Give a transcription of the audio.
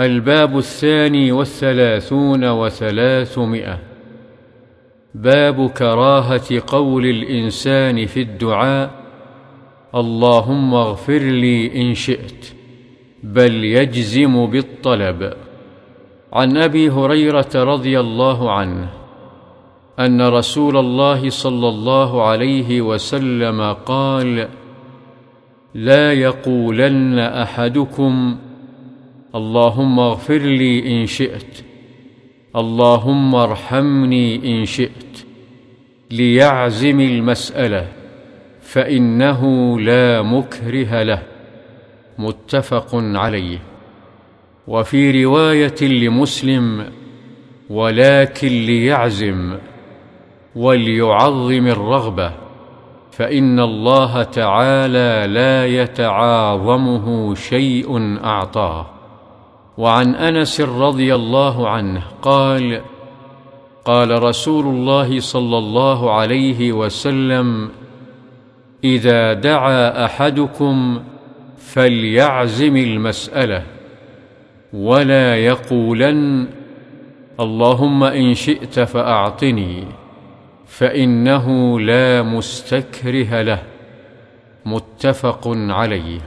الباب الثاني والثلاثون وثلاثمائة. باب كراهة قول الإنسان في الدعاء اللهم اغفر لي إن شئت بل يجزم بالطلب. عن أبي هريرة رضي الله عنه أن رسول الله صلى الله عليه وسلم قال لا يقولن أحدكم اللهم اغفر لي إن شئت. اللهم ارحمني إن شئت. ليعزم المسألة فإنه لا مكره له. متفق عليه. وفي رواية لمسلم ولكن ليعزم وليعظم الرغبة فإن الله تعالى لا يتعاظمه شيء أعطاه. وعن أنس رضي الله عنه قال قال رسول الله صلى الله عليه وسلم إذا دعا أحدكم فليعزم المسألة ولا يقولن اللهم إن شئت فأعطني فإنه لا مستكره له متفق عليه.